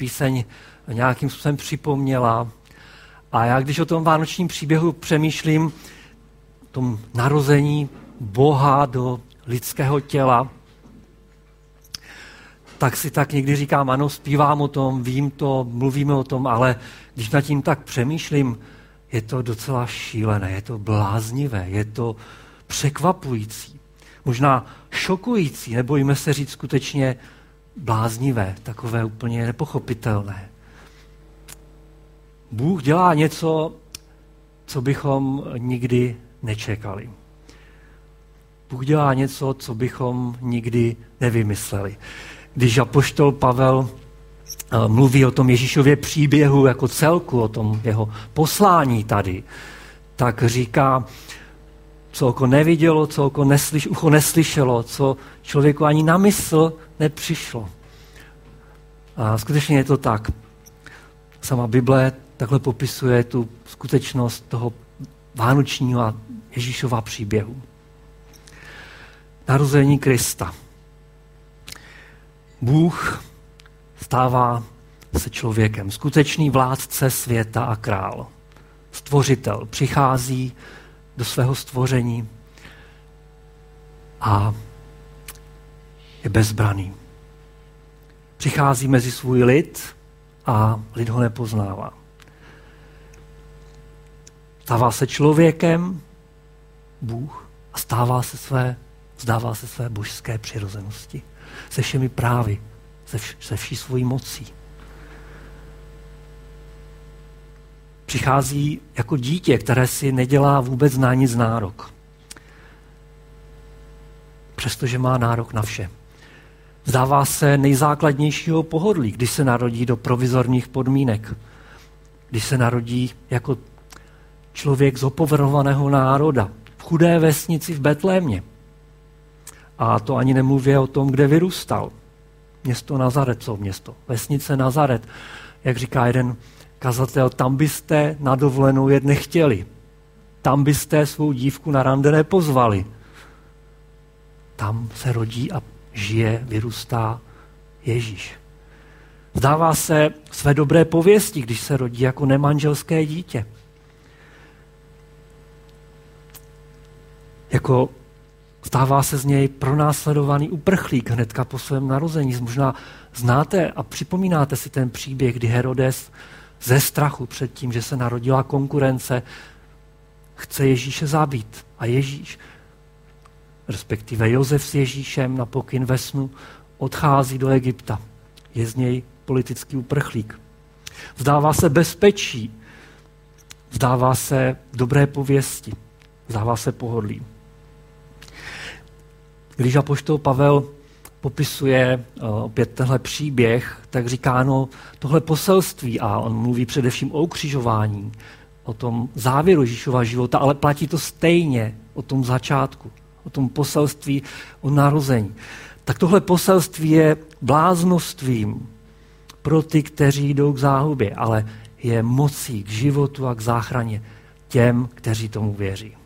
píseň nějakým způsobem připomněla. A já, když o tom vánočním příběhu přemýšlím, tom narození Boha do lidského těla, tak si tak někdy říkám, ano, zpívám o tom, vím to, mluvíme o tom, ale když nad tím tak přemýšlím, je to docela šílené, je to bláznivé, je to překvapující, možná šokující, nebojíme se říct skutečně bláznivé, takové úplně nepochopitelné. Bůh dělá něco, co bychom nikdy nečekali. Bůh dělá něco, co bychom nikdy nevymysleli. Když apoštol Pavel eh, mluví o tom Ježíšově příběhu jako celku, o tom jeho poslání tady, tak říká, co oko nevidělo, co oko neslyš, ucho neslyšelo, co člověku ani na mysl nepřišlo. A skutečně je to tak. Sama Bible takhle popisuje tu skutečnost toho vánočního a Ježíšova příběhu. Narození Krista. Bůh stává se člověkem, skutečný vládce světa a král. Stvořitel přichází do svého stvoření a je bezbraný. Přichází mezi svůj lid a lid ho nepoznává. Stává se člověkem, Bůh, a stává se své, zdává se své božské přirozenosti. Se všemi právy, se, vš, se vší svojí mocí. Přichází jako dítě, které si nedělá vůbec na nic nárok. Přestože má nárok na vše. Zdává se nejzákladnějšího pohodlí, když se narodí do provizorních podmínek. Když se narodí jako člověk z opovrhovaného národa v chudé vesnici v Betlémě. A to ani nemluvě o tom, kde vyrůstal. Město Nazaret, co město? Vesnice Nazaret. Jak říká jeden kazatel, tam byste na dovolenou jet nechtěli. Tam byste svou dívku na rande nepozvali. Tam se rodí a žije, vyrůstá Ježíš. Zdává se své dobré pověsti, když se rodí jako nemanželské dítě. Jako stává se z něj pronásledovaný uprchlík hnedka po svém narození. Možná znáte a připomínáte si ten příběh, kdy Herodes ze strachu před tím, že se narodila konkurence, chce Ježíše zabít. A Ježíš, respektive Josef s Ježíšem na pokyn ve snu, odchází do Egypta. Je z něj politický uprchlík. Vzdává se bezpečí, vzdává se dobré pověsti, vzdává se pohodlí. Když apoštol Pavel popisuje uh, opět tenhle příběh, tak říká, no tohle poselství, a on mluví především o ukřižování, o tom závěru Ježíšova života, ale platí to stejně o tom začátku, o tom poselství o narození. Tak tohle poselství je bláznostvím pro ty, kteří jdou k záhubě, ale je mocí k životu a k záchraně těm, kteří tomu věří.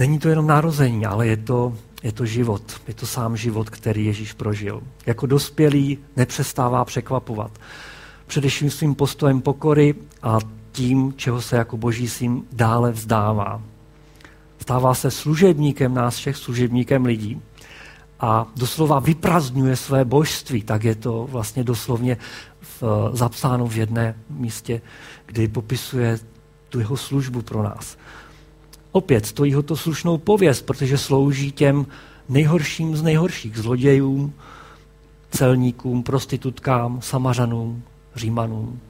Není to jenom narození, ale je to, je to život. Je to sám život, který Ježíš prožil. Jako dospělý nepřestává překvapovat. Především svým postojem pokory a tím, čeho se jako boží syn dále vzdává. Stává se služebníkem nás všech, služebníkem lidí a doslova vyprazňuje své božství. Tak je to vlastně doslovně v, zapsáno v jedné místě, kdy popisuje tu jeho službu pro nás. Opět stojí ho to slušnou pověst, protože slouží těm nejhorším z nejhorších, zlodějům, celníkům, prostitutkám, samařanům, římanům.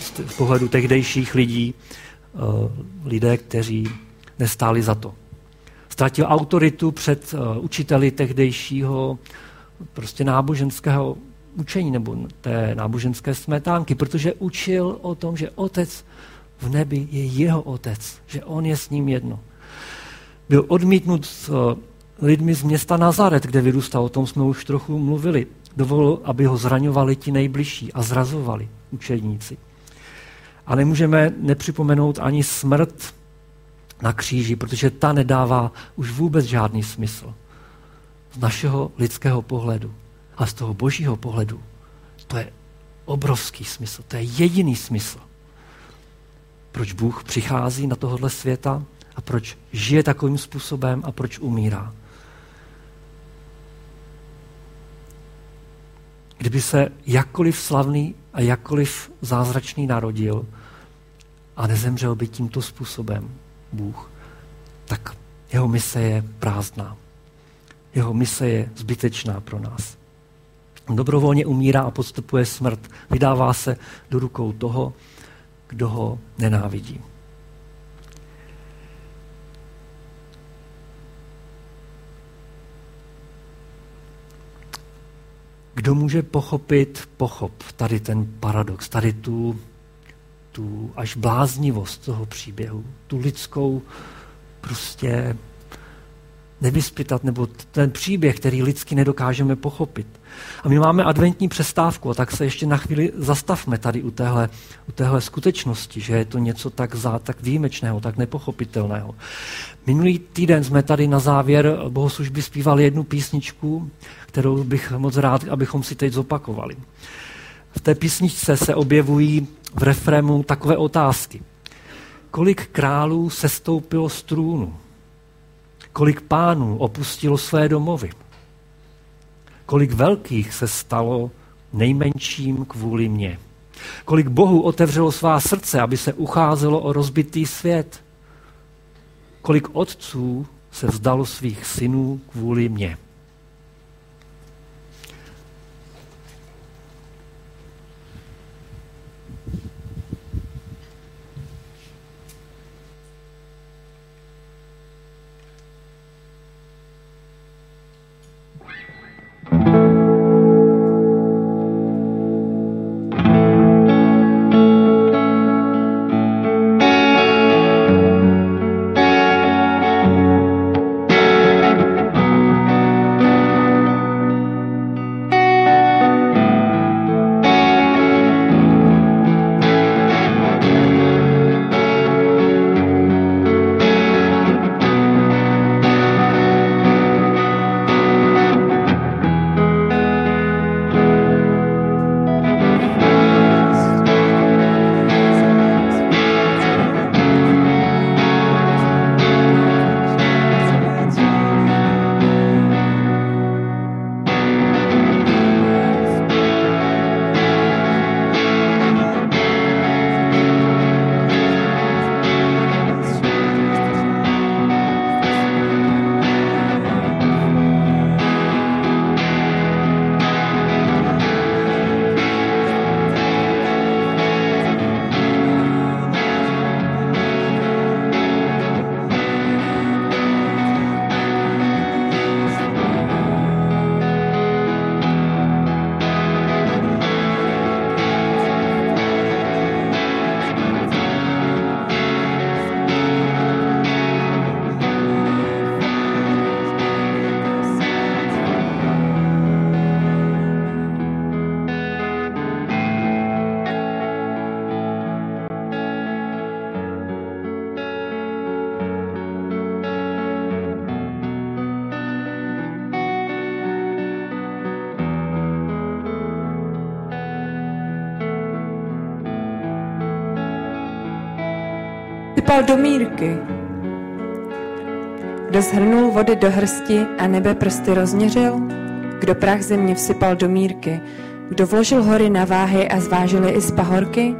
Z pohledu tehdejších lidí, eh, lidé, kteří nestáli za to. Ztratil autoritu před eh, učiteli tehdejšího prostě náboženského učení nebo té náboženské smetánky, protože učil o tom, že otec v nebi je jeho otec, že on je s ním jedno. Byl odmítnut s eh, lidmi z města Nazaret, kde vyrůstal, o tom jsme už trochu mluvili. Dovolil, aby ho zraňovali ti nejbližší a zrazovali učedníci. A nemůžeme nepřipomenout ani smrt na kříži, protože ta nedává už vůbec žádný smysl. Z našeho lidského pohledu a z toho božího pohledu to je obrovský smysl, to je jediný smysl. Proč Bůh přichází na tohle světa a proč žije takovým způsobem a proč umírá. Kdyby se jakkoliv slavný a jakkoliv zázračný narodil a nezemřel by tímto způsobem Bůh, tak jeho mise je prázdná. Jeho mise je zbytečná pro nás. Dobrovolně umírá a podstupuje smrt. Vydává se do rukou toho, kdo ho nenávidí. Kdo může pochopit, pochop tady ten paradox, tady tu, tu až bláznivost toho příběhu, tu lidskou prostě nevyspytat, nebo ten příběh, který lidsky nedokážeme pochopit. A my máme adventní přestávku, a tak se ještě na chvíli zastavme tady u téhle, u téhle skutečnosti, že je to něco tak, za, tak výjimečného, tak nepochopitelného. Minulý týden jsme tady na závěr bohoslužby zpívali jednu písničku, kterou bych moc rád, abychom si teď zopakovali. V té písničce se objevují v refrému takové otázky. Kolik králů sestoupilo z trůnu? Kolik pánů opustilo své domovy? Kolik velkých se stalo nejmenším kvůli mně? Kolik bohů otevřelo svá srdce, aby se ucházelo o rozbitý svět? Kolik otců se vzdalo svých synů kvůli mně? Sypal do mírky. Kdo zhrnul vody do hrsti a nebe prsty rozměřil? Kdo prach země vsypal do mírky? Kdo vložil hory na váhy a zvážili i z pahorky?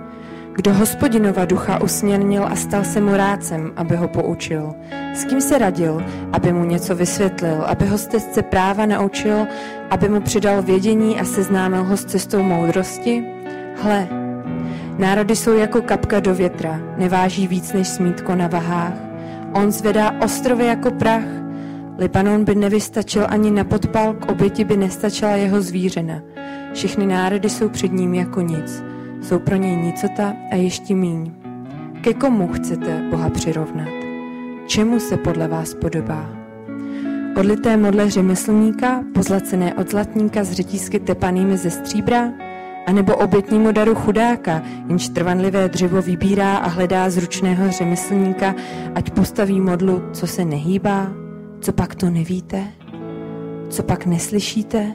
Kdo hospodinova ducha usměrnil a stal se mu rádcem, aby ho poučil? S kým se radil, aby mu něco vysvětlil, aby ho z práva naučil, aby mu přidal vědění a seznámil ho s cestou moudrosti? Hle, Národy jsou jako kapka do větra, neváží víc než smítko na vahách. On zvedá ostrovy jako prach. Libanon by nevystačil ani na podpal, k oběti by nestačila jeho zvířena. Všechny národy jsou před ním jako nic. Jsou pro něj nicota a ještě míň. Ke komu chcete Boha přirovnat? Čemu se podle vás podobá? Odlité modle řemeslníka, pozlacené od zlatníka s řetízky tepanými ze stříbra, A nebo obětnímu daru chudáka, jenž trvanlivé dřevo vybírá a hledá zručného řemeslníka, ať postaví modlu, co se nehýbá? Co pak to nevíte? Co pak neslyšíte?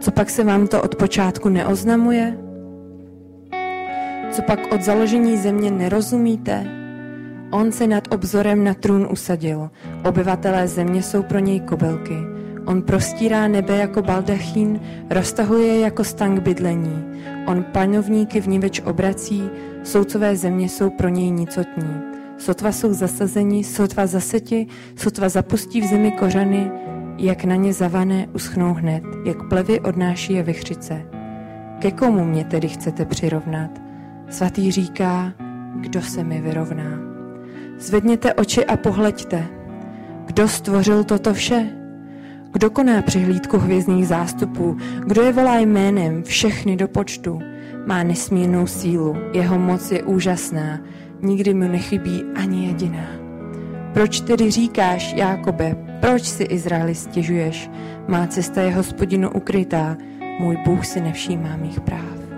Co pak se vám to od počátku neoznamuje? Co pak od založení země nerozumíte? On se nad obzorem na trůn usadil. Obyvatelé země jsou pro něj kobylky. On prostírá nebe jako baldachín, roztahuje jako stank bydlení. On panovníky v niveč obrací, soucové země jsou pro něj nicotní. Sotva jsou zasazeni, sotva zaseti, sotva zapustí v zemi kořany, jak na ně zavané uschnou hned, jak plevy odnáší je vychřice. Ke komu mě tedy chcete přirovnat? Svatý říká, kdo se mi vyrovná. Zvedněte oči a pohleďte. Kdo stvořil toto vše? Kdo koná přihlídku hvězdných zástupů? Kdo je volá jménem všechny do počtu? Má nesmírnou sílu, jeho moc je úžasná, nikdy mu nechybí ani jediná. Proč tedy říkáš, Jákobe, proč si Izraeli stěžuješ? Má cesta je hospodinu ukrytá, můj Bůh si nevšímá mých práv.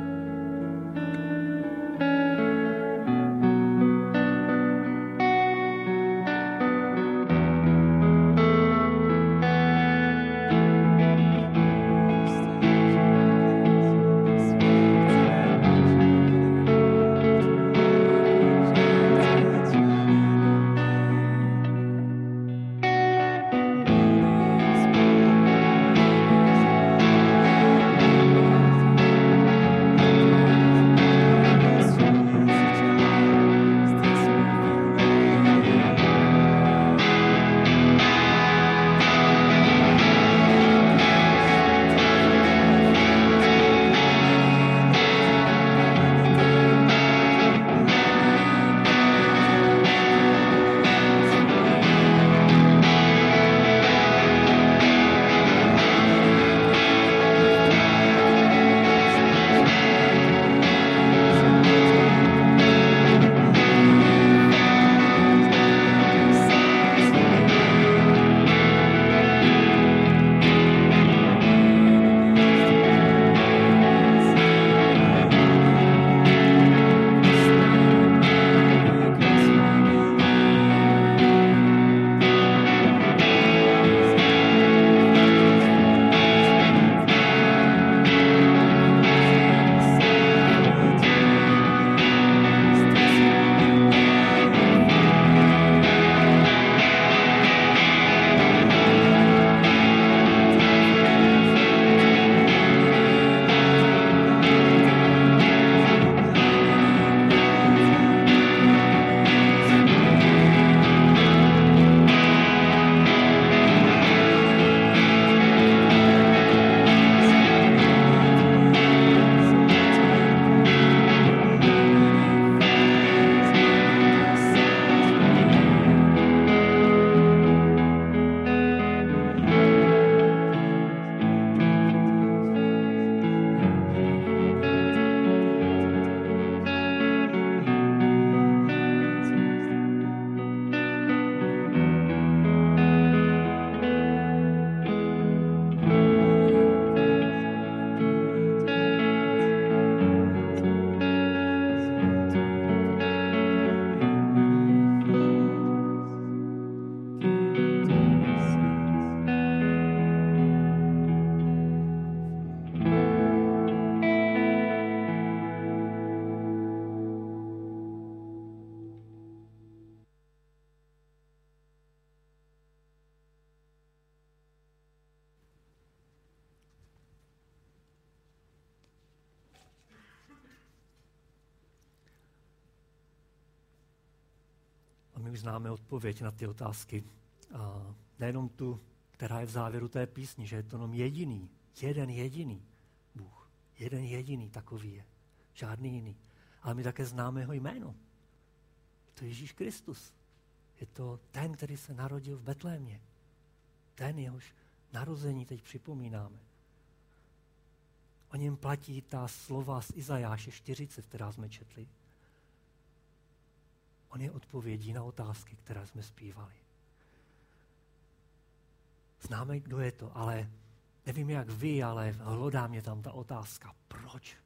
Už známe odpověď na ty otázky. A nejenom tu, která je v závěru té písni, že je to jenom jediný, jeden jediný Bůh. Jeden jediný takový je. Žádný jiný. Ale my také známe jeho jméno. Je to Ježíš Kristus. Je to ten, který se narodil v Betlémě. Ten, jehož narození teď připomínáme. O něm platí ta slova z Izajáše 40, která jsme četli. On je odpovědí na otázky, které jsme zpívali. Známe, kdo je to, ale nevím jak vy, ale hlodá mě tam ta otázka. Proč?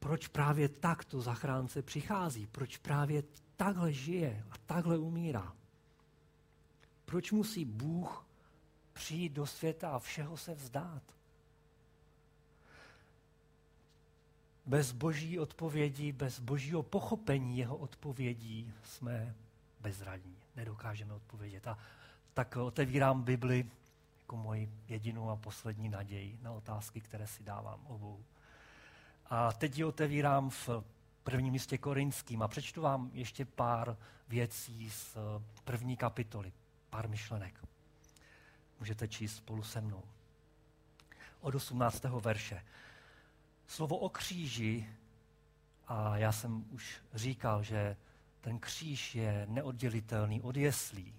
proč právě takto zachránce přichází, proč právě takhle žije a takhle umírá. Proč musí Bůh přijít do světa a všeho se vzdát? Bez boží odpovědi, bez božího pochopení jeho odpovědí jsme bezradní, nedokážeme odpovědět. A tak otevírám Bibli jako moji jedinou a poslední naději na otázky, které si dávám obou. A teď ji otevírám v prvním místě korinským a přečtu vám ještě pár věcí z první kapitoly, pár myšlenek. Můžete číst spolu se mnou. Od 18. verše. Slovo o kříži, a já jsem už říkal, že ten kříž je neoddělitelný od jeslí.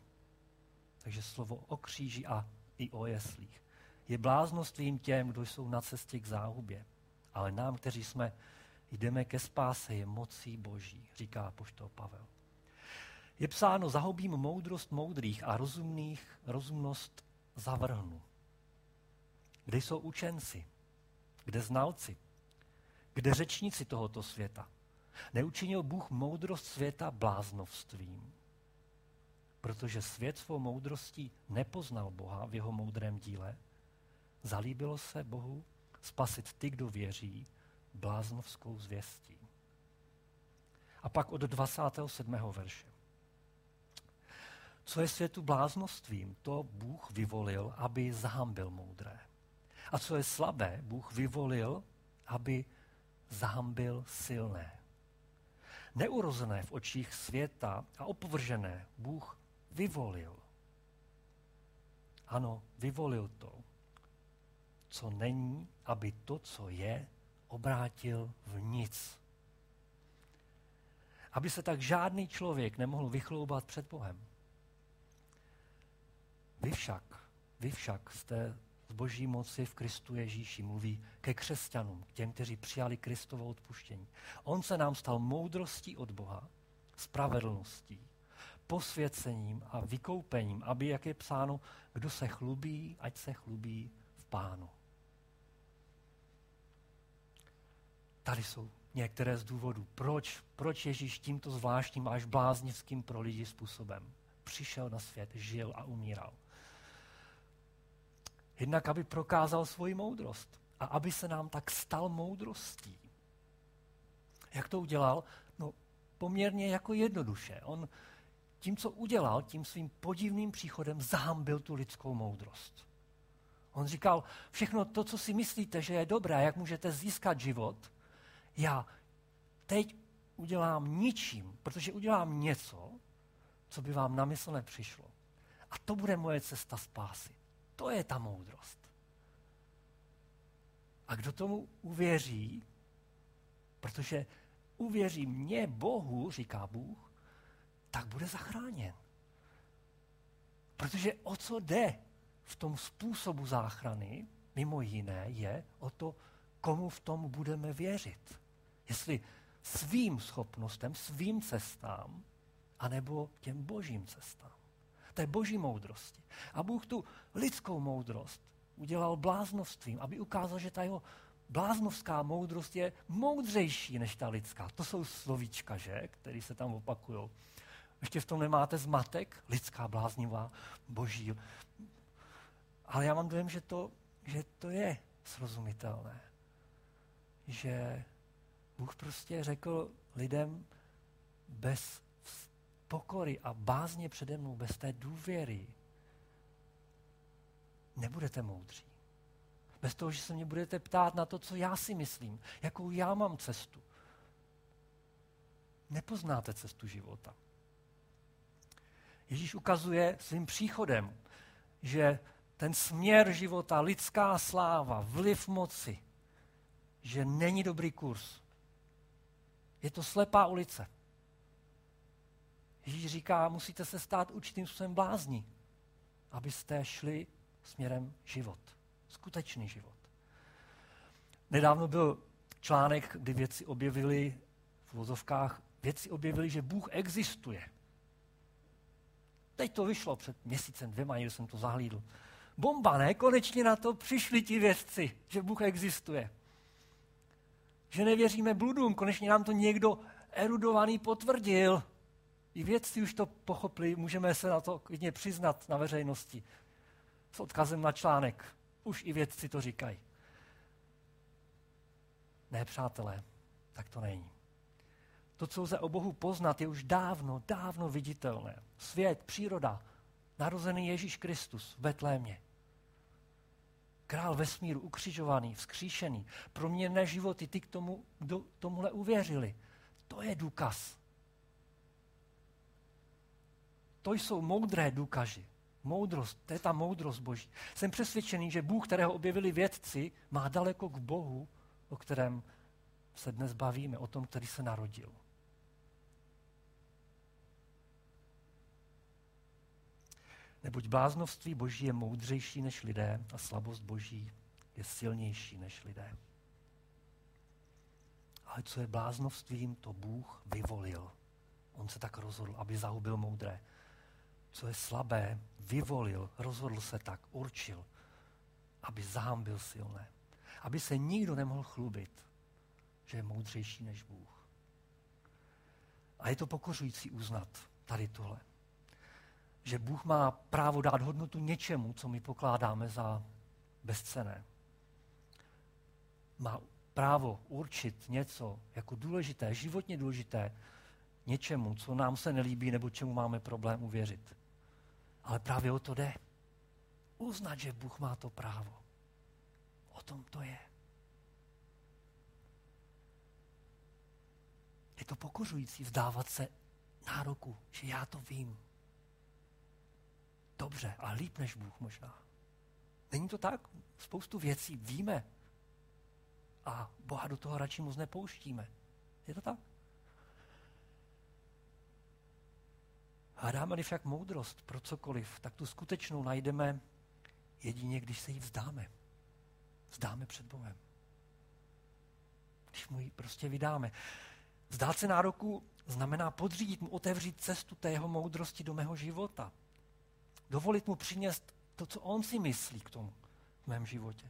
Takže slovo o kříži a i o jeslích. Je bláznostvím těm, kdo jsou na cestě k záhubě. Ale nám, kteří jsme, jdeme ke spáse, je mocí boží, říká poštol Pavel. Je psáno, zahobím moudrost moudrých a rozumných rozumnost zavrhnu. Kde jsou učenci? Kde znalci? Kde řečníci tohoto světa? Neučinil Bůh moudrost světa bláznovstvím, protože svět svou moudrostí nepoznal Boha v jeho moudrém díle. Zalíbilo se Bohu spasit ty, kdo věří, bláznovskou zvěstí. A pak od 27. verše. Co je světu bláznostvím, to Bůh vyvolil, aby zahambil moudré. A co je slabé, Bůh vyvolil, aby zahambil silné. Neurozené v očích světa a opovržené Bůh vyvolil. Ano, vyvolil to, co není, aby to, co je, obrátil v nic. Aby se tak žádný člověk nemohl vychloubat před Bohem. Vy však, vy však jste z boží moci v Kristu Ježíši mluví ke křesťanům, k těm, kteří přijali Kristovo odpuštění. On se nám stal moudrostí od Boha, spravedlností, posvěcením a vykoupením, aby, jak je psáno, kdo se chlubí, ať se chlubí v pánu. Tady jsou některé z důvodů, proč, proč Ježíš tímto zvláštním až bláznivským pro lidi způsobem přišel na svět, žil a umíral. Jednak, aby prokázal svoji moudrost a aby se nám tak stal moudrostí. Jak to udělal? No, poměrně jako jednoduše. On tím, co udělal, tím svým podivným příchodem zahambil tu lidskou moudrost. On říkal, všechno to, co si myslíte, že je dobré, jak můžete získat život, já teď udělám ničím, protože udělám něco, co by vám na mysl nepřišlo. A to bude moje cesta spásy. To je ta moudrost. A kdo tomu uvěří, protože uvěří mě, Bohu, říká Bůh, tak bude zachráněn. Protože o co jde v tom způsobu záchrany, mimo jiné, je o to, komu v tom budeme věřit. Jestli svým schopnostem, svým cestám, anebo těm božím cestám té boží moudrosti. A Bůh tu lidskou moudrost udělal bláznovstvím, aby ukázal, že ta jeho bláznovská moudrost je moudřejší než ta lidská. To jsou slovíčka, že, které se tam opakují. Ještě v tom nemáte zmatek? Lidská, bláznivá, boží. Ale já mám dojem, že to, že to je srozumitelné. Že Bůh prostě řekl lidem bez pokory a bázně přede mnou, bez té důvěry, nebudete moudří. Bez toho, že se mě budete ptát na to, co já si myslím, jakou já mám cestu. Nepoznáte cestu života. Ježíš ukazuje svým příchodem, že ten směr života, lidská sláva, vliv moci, že není dobrý kurz. Je to slepá ulice. Ježíš říká, musíte se stát určitým způsobem blázni, abyste šli směrem život. Skutečný život. Nedávno byl článek, kdy věci objevili v vozovkách, věci objevili, že Bůh existuje. Teď to vyšlo před měsícem, dvěma, někde jsem to zahlídl. Bomba, ne? Konečně na to přišli ti vědci, že Bůh existuje. Že nevěříme bludům, konečně nám to někdo erudovaný potvrdil. I vědci už to pochopili, můžeme se na to klidně přiznat na veřejnosti. S odkazem na článek. Už i vědci to říkají. Ne, přátelé, tak to není. To, co lze o Bohu poznat, je už dávno, dávno viditelné. Svět, příroda, narozený Ježíš Kristus v Betlémě. Král vesmíru, ukřižovaný, vzkříšený, proměrné životy, ty k tomu, do, tomuhle uvěřili. To je důkaz. To jsou moudré důkazy. Moudrost, to je ta moudrost Boží. Jsem přesvědčený, že Bůh, kterého objevili vědci, má daleko k Bohu, o kterém se dnes bavíme, o tom, který se narodil. Neboť bláznovství Boží je moudřejší než lidé a slabost Boží je silnější než lidé. Ale co je bláznovstvím, to Bůh vyvolil. On se tak rozhodl, aby zahubil moudré. Co je slabé, vyvolil, rozhodl se tak, určil, aby zahambil silné. Aby se nikdo nemohl chlubit, že je moudřejší než Bůh. A je to pokořující uznat tady tohle že Bůh má právo dát hodnotu něčemu, co my pokládáme za bezcené. Má právo určit něco jako důležité, životně důležité, něčemu, co nám se nelíbí nebo čemu máme problém uvěřit. Ale právě o to jde. Uznat, že Bůh má to právo. O tom to je. Je to pokořující vzdávat se nároku, že já to vím, dobře a líp než Bůh možná. Není to tak? Spoustu věcí víme a Boha do toho radši moc nepouštíme. Je to tak? Hledáme-li však moudrost pro cokoliv, tak tu skutečnou najdeme jedině, když se jí vzdáme. Vzdáme před Bohem. Když mu ji prostě vydáme. Vzdát se nároku znamená podřídit mu, otevřít cestu té jeho moudrosti do mého života. Dovolit mu přinést to, co on si myslí k tomu v mém životě.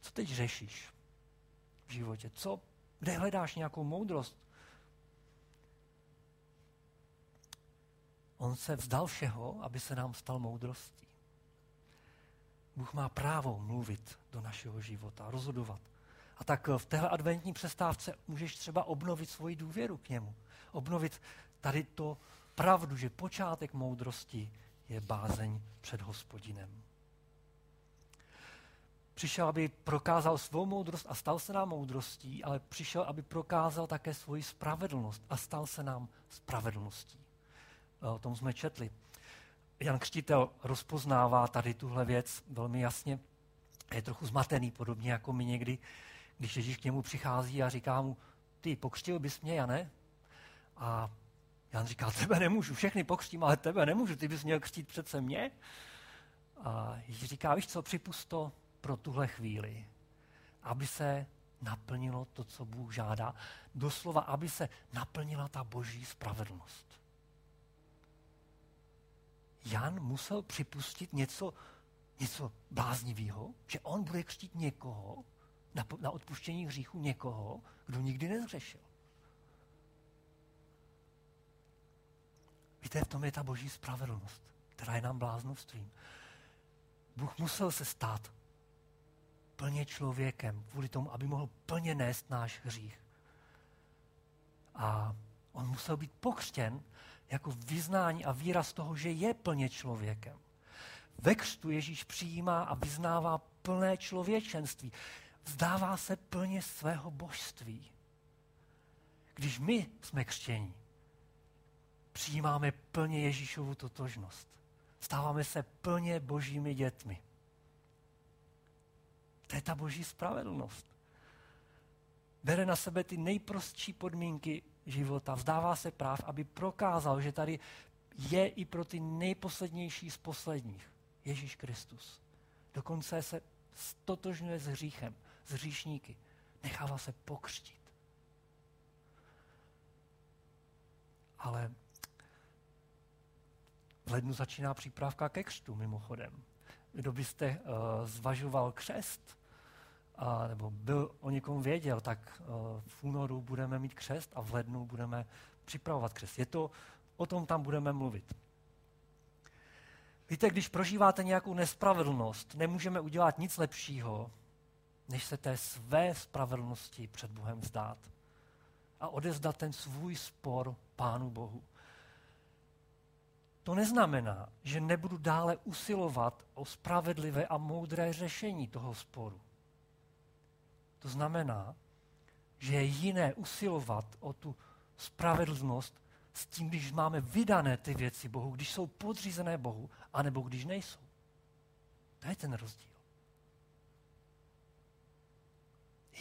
Co teď řešíš v životě? Co, kde hledáš nějakou moudrost? On se vzdal všeho, aby se nám stal moudrostí. Bůh má právo mluvit do našeho života, rozhodovat. A tak v téhle adventní přestávce můžeš třeba obnovit svoji důvěru k němu. Obnovit tady to pravdu, že počátek moudrosti je bázeň před hospodinem. Přišel, aby prokázal svou moudrost a stal se nám moudrostí, ale přišel, aby prokázal také svoji spravedlnost a stal se nám spravedlností. O tom jsme četli. Jan Křtitel rozpoznává tady tuhle věc velmi jasně. Je trochu zmatený, podobně jako my někdy, když Ježíš k němu přichází a říká mu, ty pokřtil bys mě, Jane? A Jan říká, tebe nemůžu, všechny pokřtím, ale tebe nemůžu, ty bys měl křtít přece mě. A Ježíš říká, víš co, připust to pro tuhle chvíli, aby se naplnilo to, co Bůh žádá. Doslova, aby se naplnila ta boží spravedlnost. Jan musel připustit něco, něco bláznivého, že on bude křtít někoho na, na odpuštění hříchu někoho, kdo nikdy nezřešil. Víte, v tom je ta boží spravedlnost, která je nám bláznovstvím. Bůh musel se stát plně člověkem kvůli tomu, aby mohl plně nést náš hřích. A on musel být pokřtěn jako vyznání a výraz toho, že je plně člověkem. Ve křtu Ježíš přijímá a vyznává plné člověčenství. Vzdává se plně svého božství. Když my jsme křtění, přijímáme plně Ježíšovu totožnost. Stáváme se plně božími dětmi. To je ta boží spravedlnost. Bere na sebe ty nejprostší podmínky života, vzdává se práv, aby prokázal, že tady je i pro ty nejposlednější z posledních Ježíš Kristus. Dokonce se stotožňuje s hříchem, s hříšníky. Nechává se pokřtit. Ale v lednu začíná přípravka ke křtu, mimochodem. Kdo byste uh, zvažoval křest a, nebo byl o někom věděl, tak v únoru budeme mít křest a v lednu budeme připravovat křest. Je to, o tom tam budeme mluvit. Víte, když prožíváte nějakou nespravedlnost, nemůžeme udělat nic lepšího, než se té své spravedlnosti před Bohem vzdát a odezdat ten svůj spor Pánu Bohu. To neznamená, že nebudu dále usilovat o spravedlivé a moudré řešení toho sporu. To znamená, že je jiné usilovat o tu spravedlnost s tím, když máme vydané ty věci Bohu, když jsou podřízené Bohu, anebo když nejsou. To je ten rozdíl.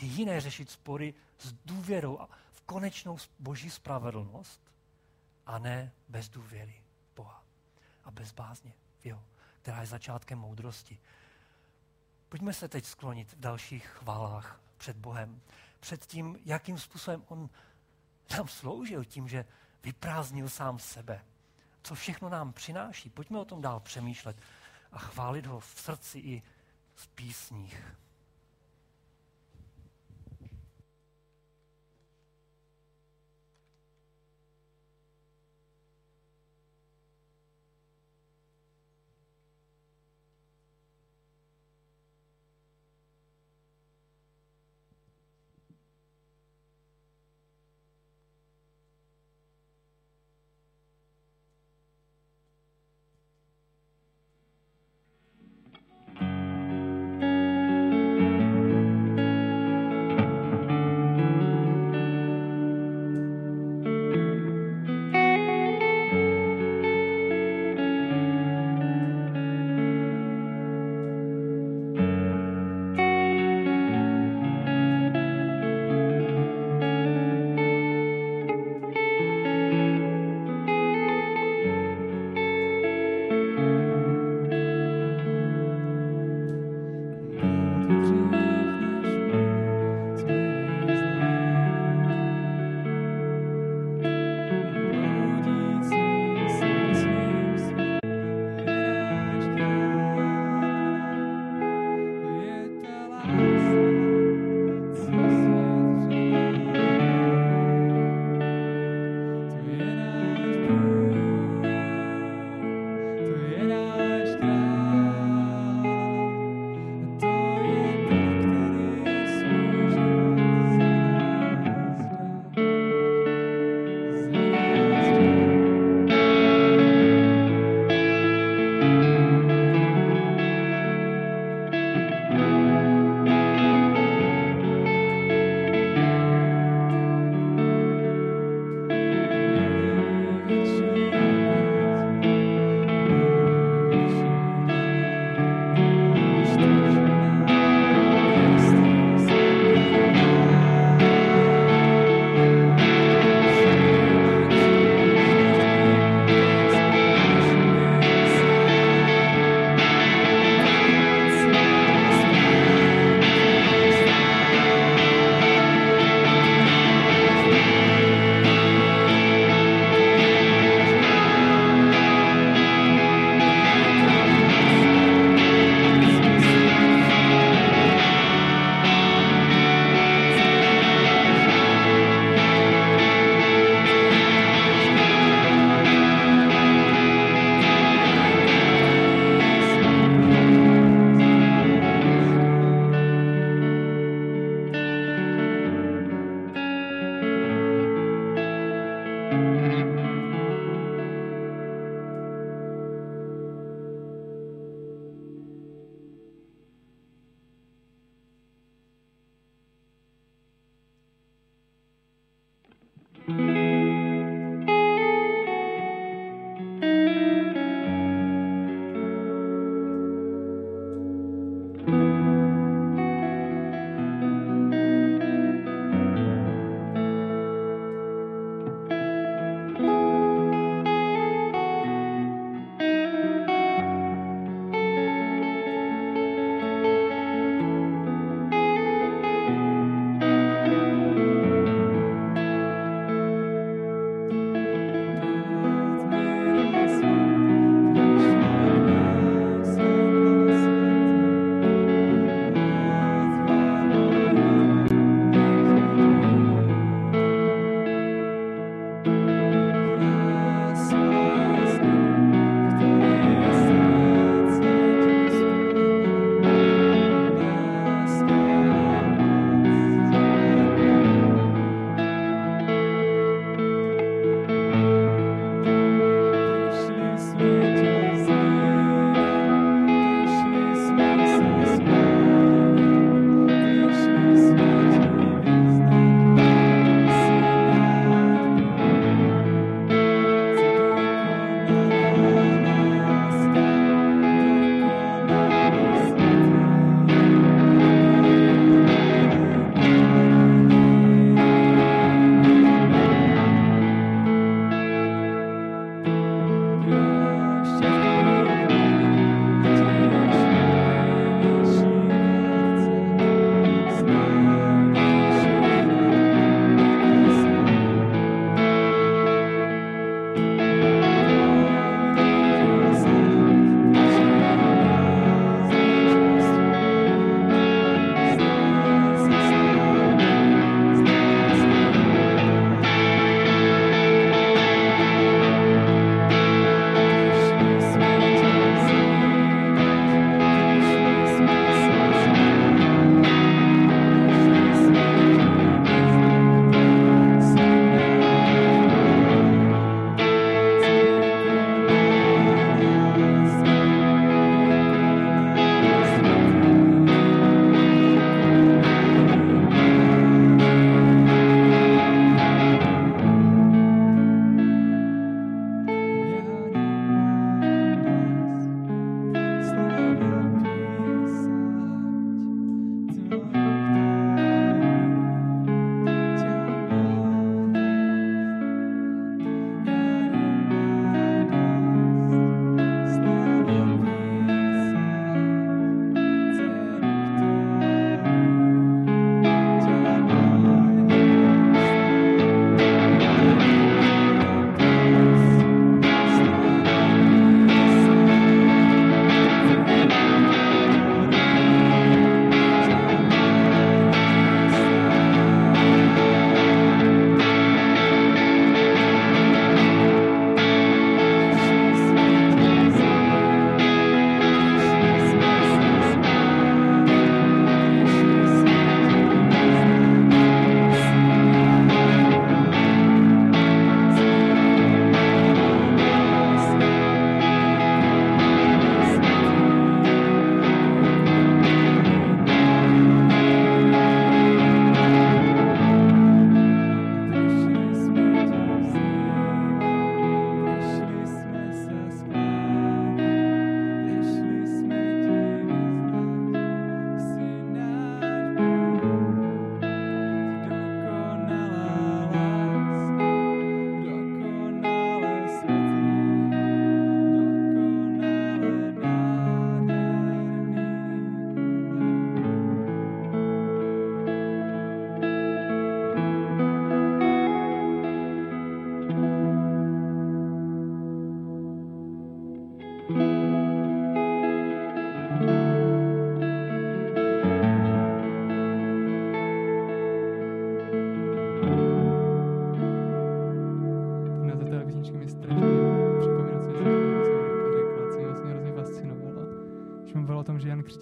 Je jiné řešit spory s důvěrou a v konečnou boží spravedlnost a ne bez důvěry Boha a bez bázně v jeho, která je začátkem moudrosti. Pojďme se teď sklonit v dalších chválách před Bohem, před tím, jakým způsobem On nám sloužil tím, že vyprázdnil sám sebe. Co všechno nám přináší. Pojďme o tom dál přemýšlet a chválit ho v srdci i v písních.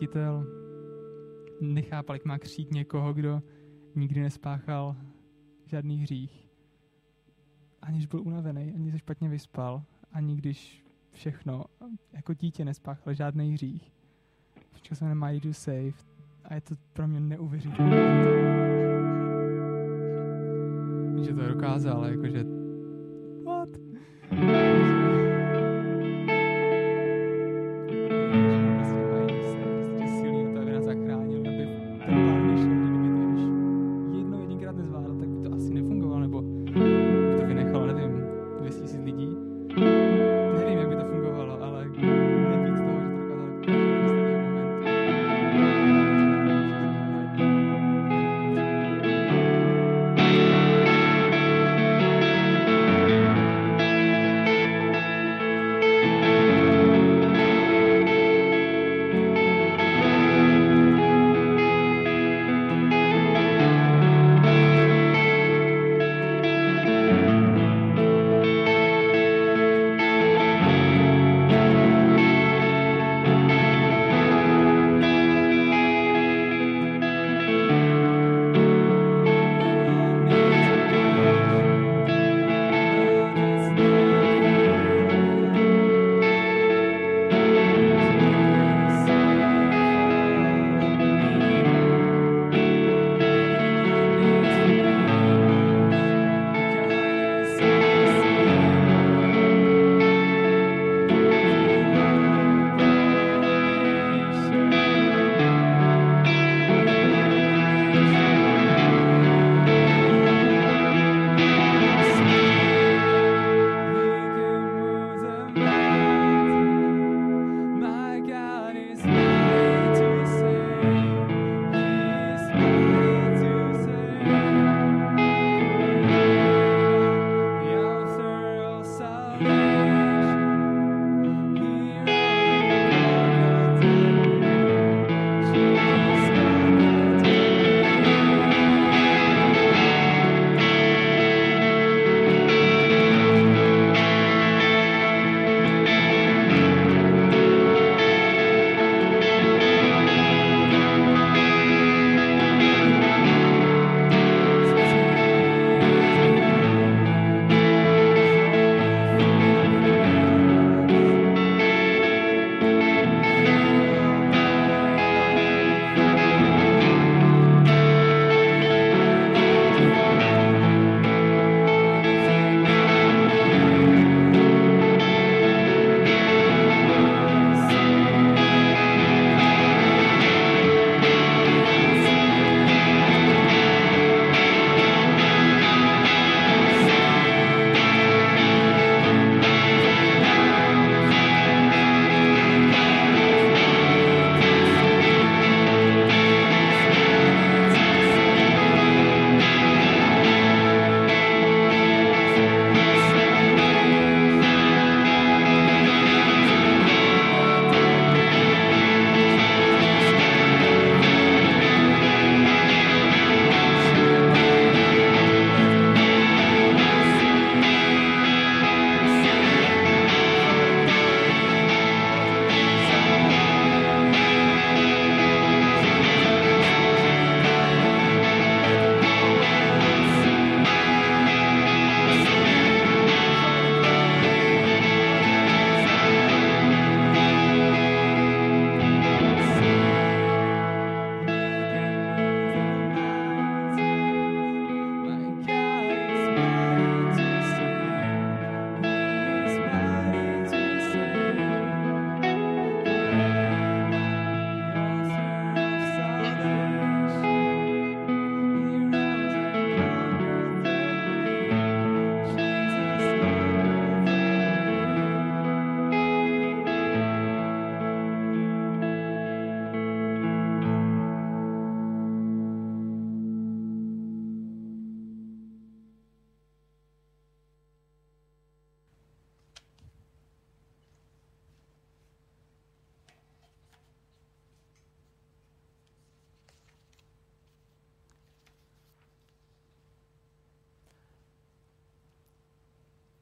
Křtitel nechápal, jak má křít někoho, kdo nikdy nespáchal žádný hřích. Aniž byl unavený, ani se špatně vyspal, ani když všechno, jako dítě nespáchal žádný hřích. Počkal se na Mighty to Save a je to pro mě neuvěřitelné. Že to dokázal, jakože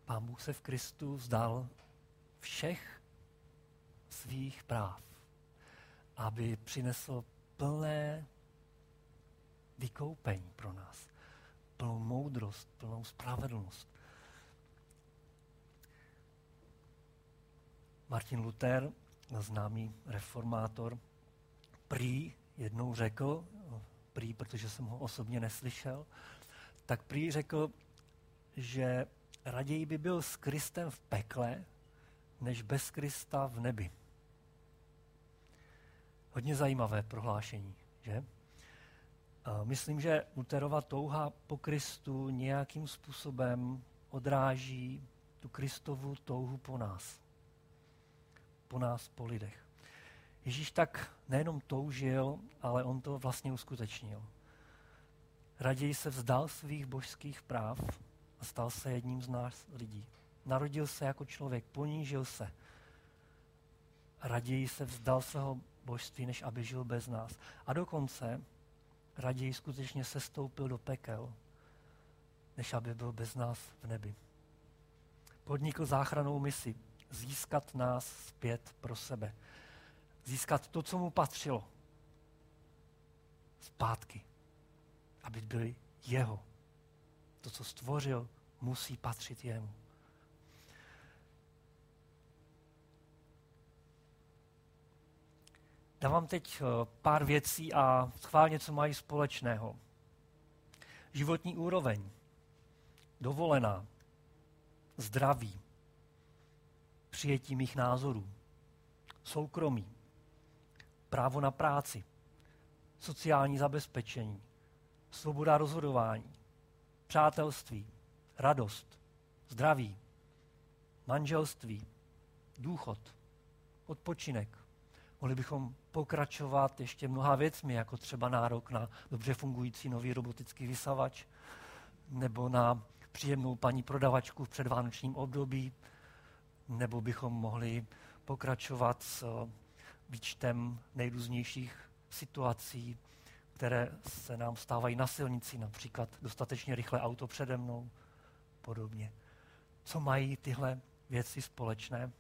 Pán Bůh se v Kristu vzdal všech svých práv. aby přinesl plné vykoupení pro nás. Plnou moudrost, plnou spravedlnost. Martin Luther, známý reformátor, prý jednou řekl, prý, protože jsem ho osobně neslyšel, tak prý řekl, že raději by byl s Kristem v pekle, než bez Krista v nebi. Hodně zajímavé prohlášení, že? Myslím, že Luterova touha po Kristu nějakým způsobem odráží tu Kristovu touhu po nás. Po nás, po lidech. Ježíš tak nejenom toužil, ale on to vlastně uskutečnil. Raději se vzdal svých božských práv a stal se jedním z nás lidí. Narodil se jako člověk, ponížil se. Raději se vzdal svého božství, než aby žil bez nás. A dokonce raději skutečně se stoupil do pekel, než aby byl bez nás v nebi. Podnikl záchranou misi, získat nás zpět pro sebe. Získat to, co mu patřilo. Zpátky. Aby byli jeho. To, co stvořil, musí patřit jemu. Dávám teď eh, pár věcí a schválně, co mají společného. Životní úroveň, dovolená, zdraví, přijetí mých názorů, soukromí, právo na práci, sociální zabezpečení, svoboda rozhodování, přátelství, radost, zdraví, manželství, důchod, odpočinek. Mohli bychom pokračovat ještě mnoha věcmi, jako třeba nárok na dobře fungující nový robotický vysavač, nebo na příjemnou paní prodavačku v předvánočním období, nebo bychom mohli pokračovat s výčtem nejrůznějších situací, které se nám stávají na silnici, například dostatečně rychle auto přede mnou, podobně. Co mají tyhle věci společné?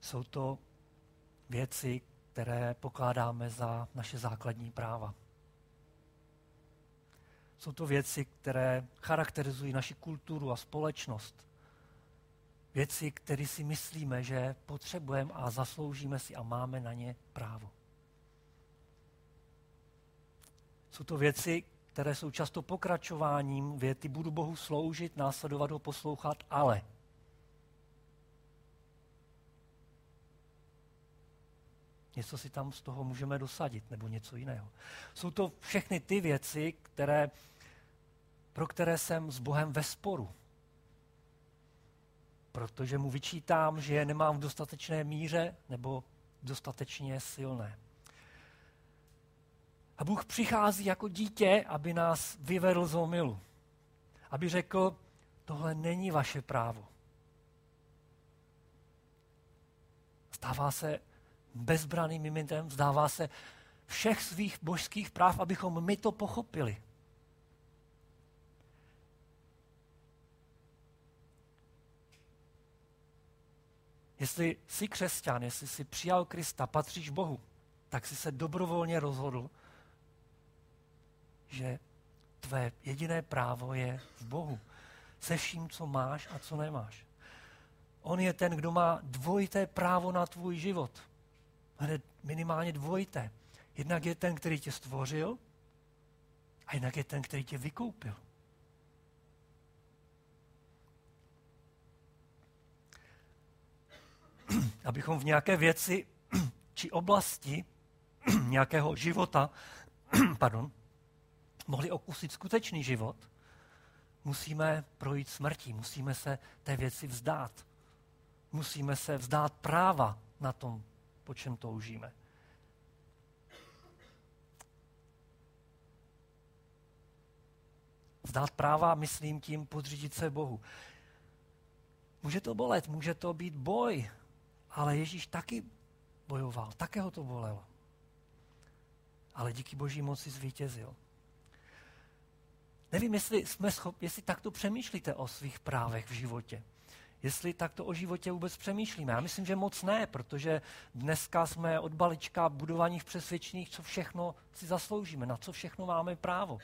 Jsou to věci, které pokládáme za naše základní práva. Jsou to věci, které charakterizují naši kulturu a společnost. Věci, které si myslíme, že potřebujeme a zasloužíme si a máme na ně právo. Jsou to věci, které jsou často pokračováním věty budu Bohu sloužit, následovat ho, poslouchat, ale. Něco si tam z toho můžeme dosadit, nebo něco jiného. Jsou to všechny ty věci, které, pro které jsem s Bohem ve sporu. Protože mu vyčítám, že je nemám v dostatečné míře nebo dostatečně silné. A Bůh přichází jako dítě, aby nás vyvedl z omilu. Aby řekl, tohle není vaše právo. Stává se bezbraným mimintem, vzdává se všech svých božských práv, abychom my to pochopili. Jestli jsi křesťan, jestli jsi přijal Krista, patříš Bohu, tak jsi se dobrovolně rozhodl, že tvé jediné právo je v Bohu. Se vším, co máš a co nemáš. On je ten, kdo má dvojité právo na tvůj život. Hned minimálně dvojité. Jednak je ten, který tě stvořil, a jednak je ten, který tě vykoupil. Abychom v nějaké věci či oblasti nějakého života pardon, mohli okusit skutečný život, musíme projít smrtí, musíme se té věci vzdát. Musíme se vzdát práva na tom, po čem toužíme. Vzdát práva, myslím tím, podřídit se Bohu. Může to bolet, může to být boj, ale Ježíš taky bojoval, také ho to bolelo. Ale díky boží moci zvítězil. Nevím, jestli jsme schopni, jestli takto přemýšlíte o svých právech v životě. jestli takto o životě vůbec přemýšlíme. Já myslím, že moc ne, protože dneska jsme od balička budovaných přesvědčených, co všechno si zasloužíme, na co všechno máme právo.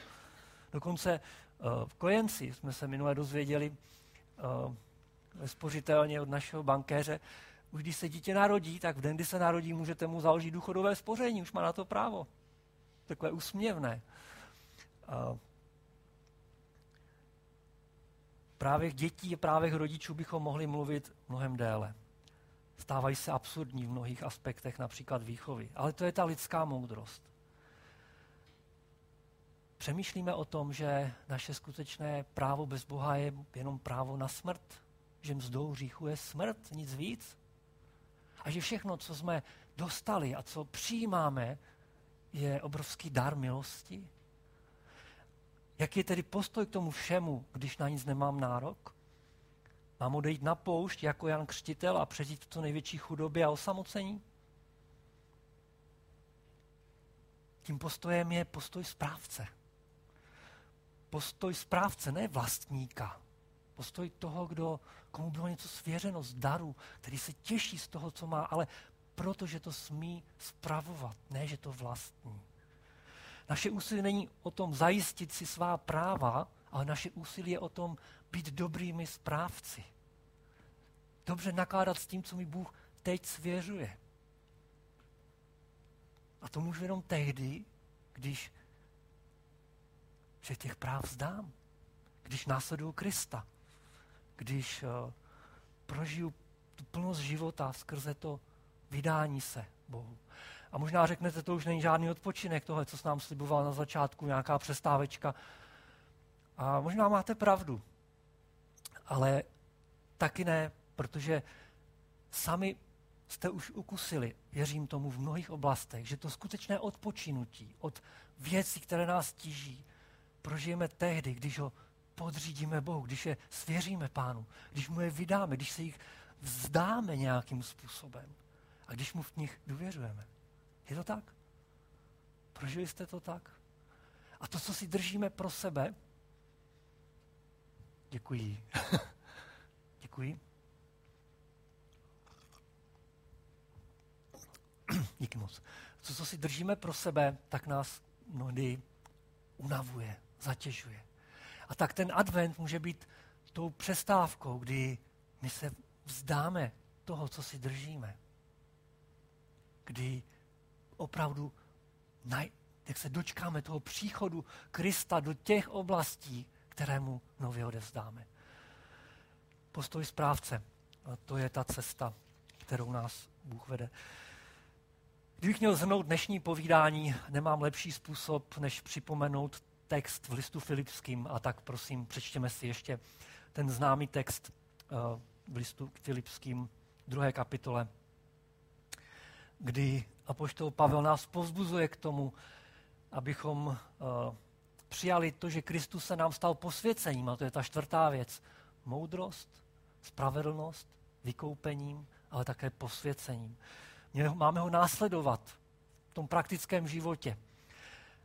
Dokonce eh, v Kojenci jsme se minule dozvěděli eh, ve spořitelně od našeho bankéře, už když se dítě narodí, tak v den, kdy se narodí, můžete mu založit důchodové spoření, už má na to právo. Takové úsměvné. právě dětí a právě rodičů bychom mohli mluvit mnohem déle. Stávají se absurdní v mnohých aspektech, například výchovy. Ale to je ta lidská moudrost. Přemýšlíme o tom, že naše skutečné právo bez Boha je jenom právo na smrt. Že mzdou hříchu je smrt, nic víc. A že všechno, co jsme dostali a co přijímáme, je obrovský dar milosti. Jak je tedy postoj k tomu všemu, když na nic nemám nárok? Mám odejít na poušť jako Jan Křtitel a přežít v největší chudobě a osamocení? Tím postojem je postoj správce. Postoj správce, ne vlastníka. Postoj toho, kdo, komu bylo něco svěřeno z daru, který se těší z toho, co má, ale protože to smí spravovat, ne, že to vlastní. Naše úsilí není o tom zajistit si svá práva, ale naše úsilí je o tom být dobrými správci. Dobře nakládat s tím, co mi Bůh teď svěřuje. A to můžu jenom tehdy, když se těch práv vzdám. Když následuju Krista. Když uh, prožiju tu plnost života skrze to vydání se Bohu. A možná řeknete, to už není žádný odpočinek, tohle, co s nám sliboval na začátku, nějaká přestávečka. A možná máte pravdu. Ale taky ne, protože sami jste už ukusili, věřím tomu v mnohých oblastech, že to skutečné odpočinutí od věcí, které nás tíží, prožijeme tehdy, když ho podřídíme Bohu, když je svěříme Pánu, když mu je vydáme, když se jich vzdáme nějakým způsobem a když mu v nich důvěřujeme. Je to tak? Prožili jste to tak? A to, co si držíme pro sebe, děkuji. děkuji. Díky moc. To, co si držíme pro sebe, tak nás mnohdy unavuje, zatěžuje. A tak ten advent může být tou přestávkou, kdy my se vzdáme toho, co si držíme. Kdy opravdu, jak se dočkáme toho příchodu Krista do těch oblastí, které mu nově odevzdáme. Postoj správce. A to je ta cesta, kterou nás Bůh vede. Kdybych měl zhrnout dnešní povídání, nemám lepší způsob, než připomenout text v listu Filipským. A tak prosím, přečtěme si ještě ten známý text eh, v listu Filipským, druhé kapitole, kdy apoštol Pavel nás povzbuzuje k tomu, abychom uh, přijali to, že Kristus se nám stal posvěcením, a to je ta čtvrtá věc. Moudrost, spravedlnost, vykoupením, ale také posvěcením. Máme ho následovat v tom praktickém životě.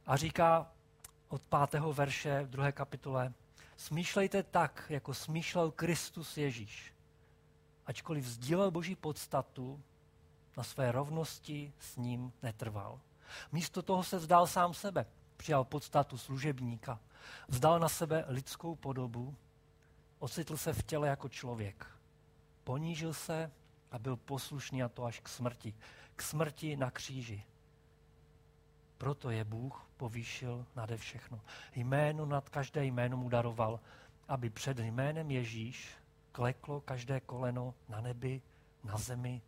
A říká od pátého verše v druhé kapitole, smýšlejte tak, jako smýšlel Kristus Ježíš. Ačkoliv sdílel Boží podstatu, na své rovnosti s ním netrval. Místo toho se vzdal sám sebe, přijal podstatu služebníka, vzdal na sebe lidskou podobu, ocitl se v těle jako člověk. Ponížil se a byl poslušný a to až k smrti. K smrti na kříži. Proto je Bůh povýšil nade všechno. Jméno nad každé jméno mu daroval, aby před jménem Ježíš kleklo každé koleno na nebi, na zemi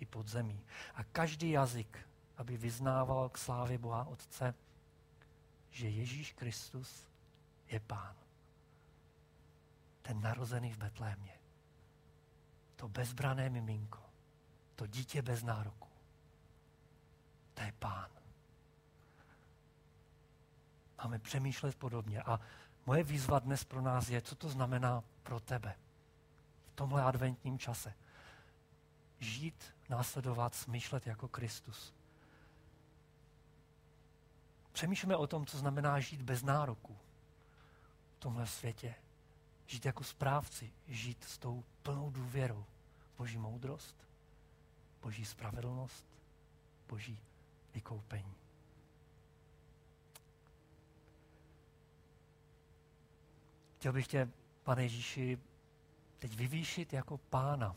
i pod zemí. A každý jazyk, aby vyznával k slávě Boha Otce, že Ježíš Kristus je Pán. Ten narozený v Betlémě. To bezbrané miminko. To dítě bez nároku. To je Pán. Máme přemýšlet podobně. A moje výzva dnes pro nás je, co to znamená pro tebe v tomhle adventním čase žít, následovat, smýšlet jako Kristus. Přemýšlíme o tom, co znamená žít bez nároku v tomhle světě. žít jako správci, žít s tou plnou důvěrou. Boží moudrost, Boží spravedlnost, Boží vykoupení. Chtěl bych tě, pane Ježíši, teď vyvýšit jako pána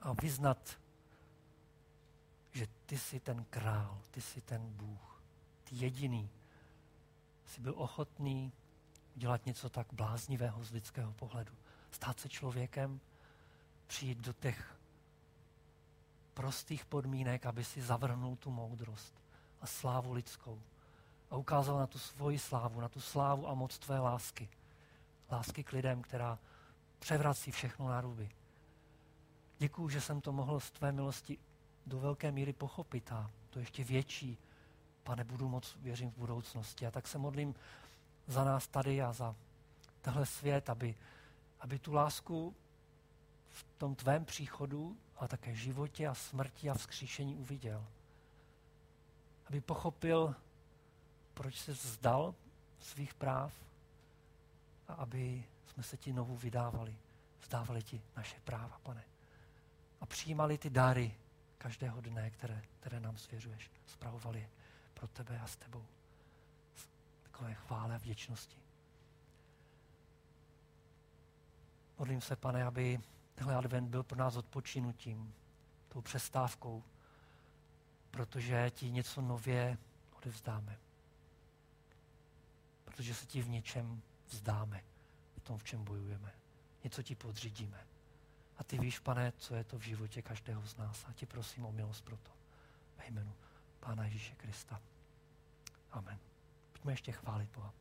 a vyznat, že ty jsi ten král, ty jsi ten Bůh, ty jediný. Jsi byl ochotný dělat něco tak bláznivého z lidského pohledu. Stát se člověkem, přijít do těch prostých podmínek, aby si zavrhnul tu moudrost a slávu lidskou. Ukázal na tu svoji slávu, na tu slávu a moc tvé lásky. Lásky k lidem, která převrací všechno na ruby. Děkuju, že jsem to mohl z tvé milosti do velké míry pochopit a to ještě větší, pane, budu moc, věřím v budoucnosti. A tak se modlím za nás tady a za tenhle svět, aby, aby tu lásku v tom tvém příchodu, a také životě a smrti a vzkříšení uviděl. Aby pochopil, proč se vzdal svých práv a aby jsme se ti znovu vydávali, vzdávali ti naše práva, pane. A přijímali ty dary každého dne, které, které nám svěřuješ. Spravovali je pro tebe a s tebou. Takové chvále a vděčnosti. Modlím se, pane, aby tenhle advent byl pro nás odpočinutím, tou přestávkou, protože ti něco nově odevzdáme. Protože se ti v něčem vzdáme, v tom, v čem bojujeme. Něco ti podřídíme. A ty víš, pane, co je to v životě každého z nás. A ti prosím o milost pro to. Ve jménu Pána Ježíše Krista. Amen. Pojďme ještě chválit Boha.